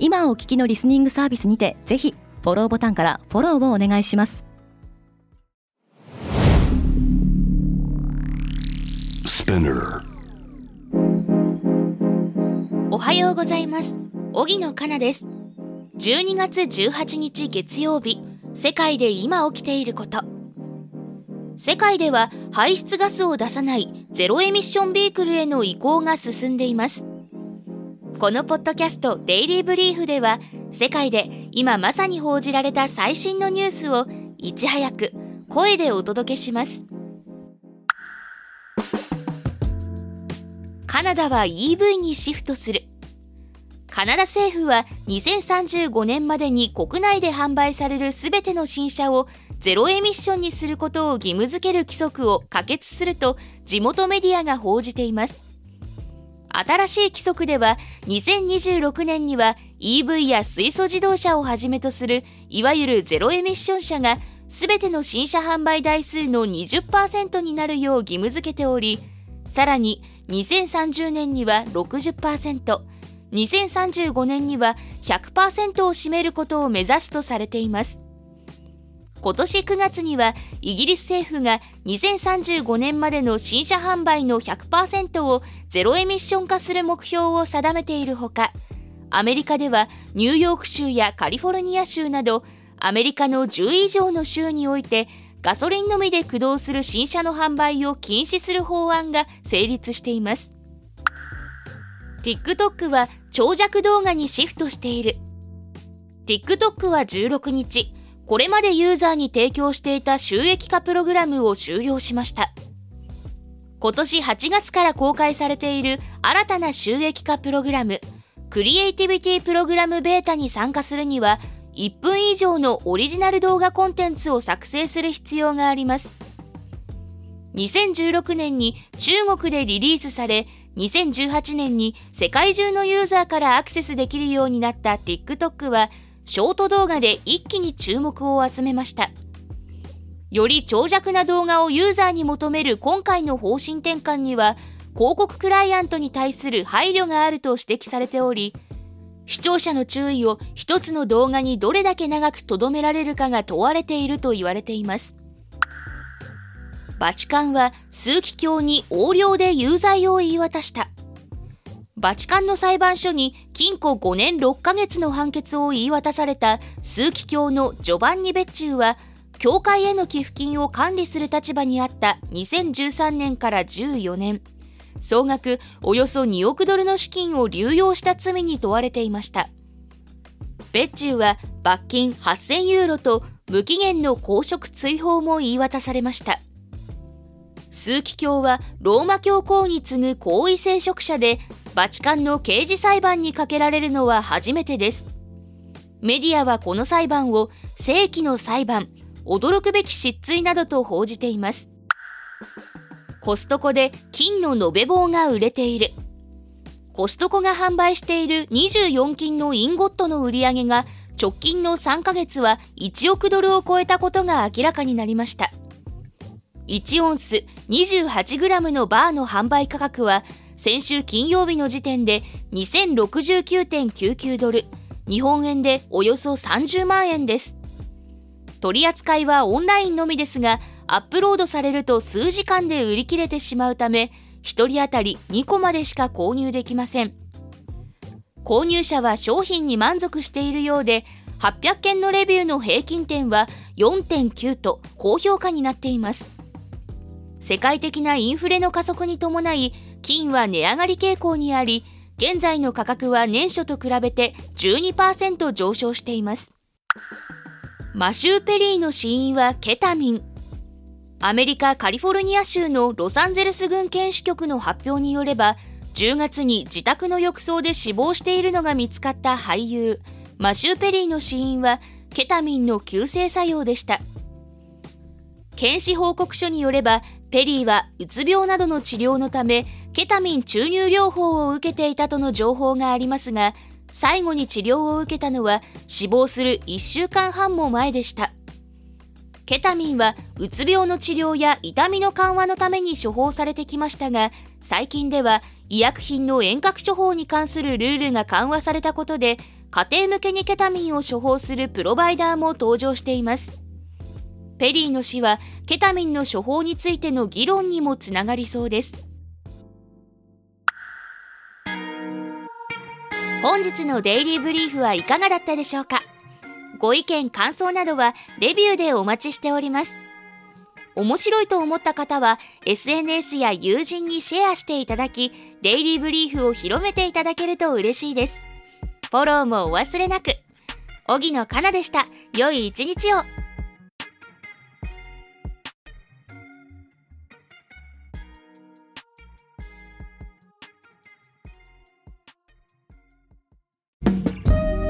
今お聞きのリスニングサービスにてぜひフォローボタンからフォローをお願いします。おはようございます。荻野かなです。12月18日月曜日世界で今起きていること。世界では排出ガスを出さないゼロエミッションビークルへの移行が進んでいますこのポッドキャストデイリーブリーフでは世界で今まさに報じられた最新のニュースをいち早く声でお届けします。カナダは EV にシフトする。カナダ政府は2035年までに国内で販売されるすべての新車をゼロエミッションにすることを義務付ける規則を可決すると地元メディアが報じています。新しい規則では2026年には EV や水素自動車をはじめとするいわゆるゼロエミッション車がすべての新車販売台数の20%になるよう義務付けておりさらに2030年には60%、2035年には100%を占めることを目指すとされています。今年9月にはイギリス政府が2035年までの新車販売の100%をゼロエミッション化する目標を定めているほか、アメリカではニューヨーク州やカリフォルニア州などアメリカの10以上の州においてガソリンのみで駆動する新車の販売を禁止する法案が成立しています。TikTok は長尺動画にシフトしている。TikTok は16日。これまでユーザーに提供していた収益化プログラムを終了しました。今年8月から公開されている新たな収益化プログラムクリエイティビティプログラムベータに参加するには1分以上のオリジナル動画コンテンツを作成する必要があります。2016年に中国でリリースされ2018年に世界中のユーザーからアクセスできるようになった TikTok はショート動画で一気に注目を集めましたより長尺な動画をユーザーに求める今回の方針転換には広告クライアントに対する配慮があると指摘されており視聴者の注意を一つの動画にどれだけ長く留められるかが問われていると言われています。バチカンは枢機卿に横領で有罪を言い渡した。バチカンの裁判所に禁錮5年6ヶ月の判決を言い渡された枢機卿のジョバンニ・ベッチューは、教会への寄付金を管理する立場にあった2013年から14年。総額およそ2億ドルの資金を流用した罪に問われていましたベッチューは罰金8000ユーロと無期限の公職追放も言い渡されました枢機卿はローマ教皇に次ぐ皇位聖職者でバチカンの刑事裁判にかけられるのは初めてですメディアはこの裁判を世紀の裁判驚くべき失墜などと報じていますコストコで金の延べ棒が売れている。コストコが販売している24金のインゴットの売り上げが直近の3ヶ月は1億ドルを超えたことが明らかになりました。1オンス 28g のバーの販売価格は先週金曜日の時点で2069.99ドル、日本円でおよそ30万円です。取り扱いはオンラインのみですが、アップロードされると数時間で売り切れてしまうため、1人当たり2個までしか購入できません。購入者は商品に満足しているようで、800件のレビューの平均点は4.9と高評価になっています。世界的なインフレの加速に伴い、金は値上がり傾向にあり、現在の価格は年初と比べて12%上昇しています。マシュー・ペリーの死因はケタミン。アメリカ・カリフォルニア州のロサンゼルス郡検視局の発表によれば、10月に自宅の浴槽で死亡しているのが見つかった俳優、マシュー・ペリーの死因はケタミンの急性作用でした検視報告書によればペリーはうつ病などの治療のためケタミン注入療法を受けていたとの情報がありますが最後に治療を受けたのは死亡する1週間半も前でした。ケタミンはうつ病の治療や痛みの緩和のために処方されてきましたが最近では医薬品の遠隔処方に関するルールが緩和されたことで家庭向けにケタミンを処方するプロバイダーも登場しています。ペリーの死はケタミンの処方についての議論にもつながりそうです。本日のデイリーブリーフはいかがだったでしょうか？ご意見感想などはレビューでお待ちしております。面白いと思った方は SNS や友人にシェアしていただきデイリーブリーフを広めていただけると嬉しいです。フォローもお忘れなく。荻野かなでした。良い一日を。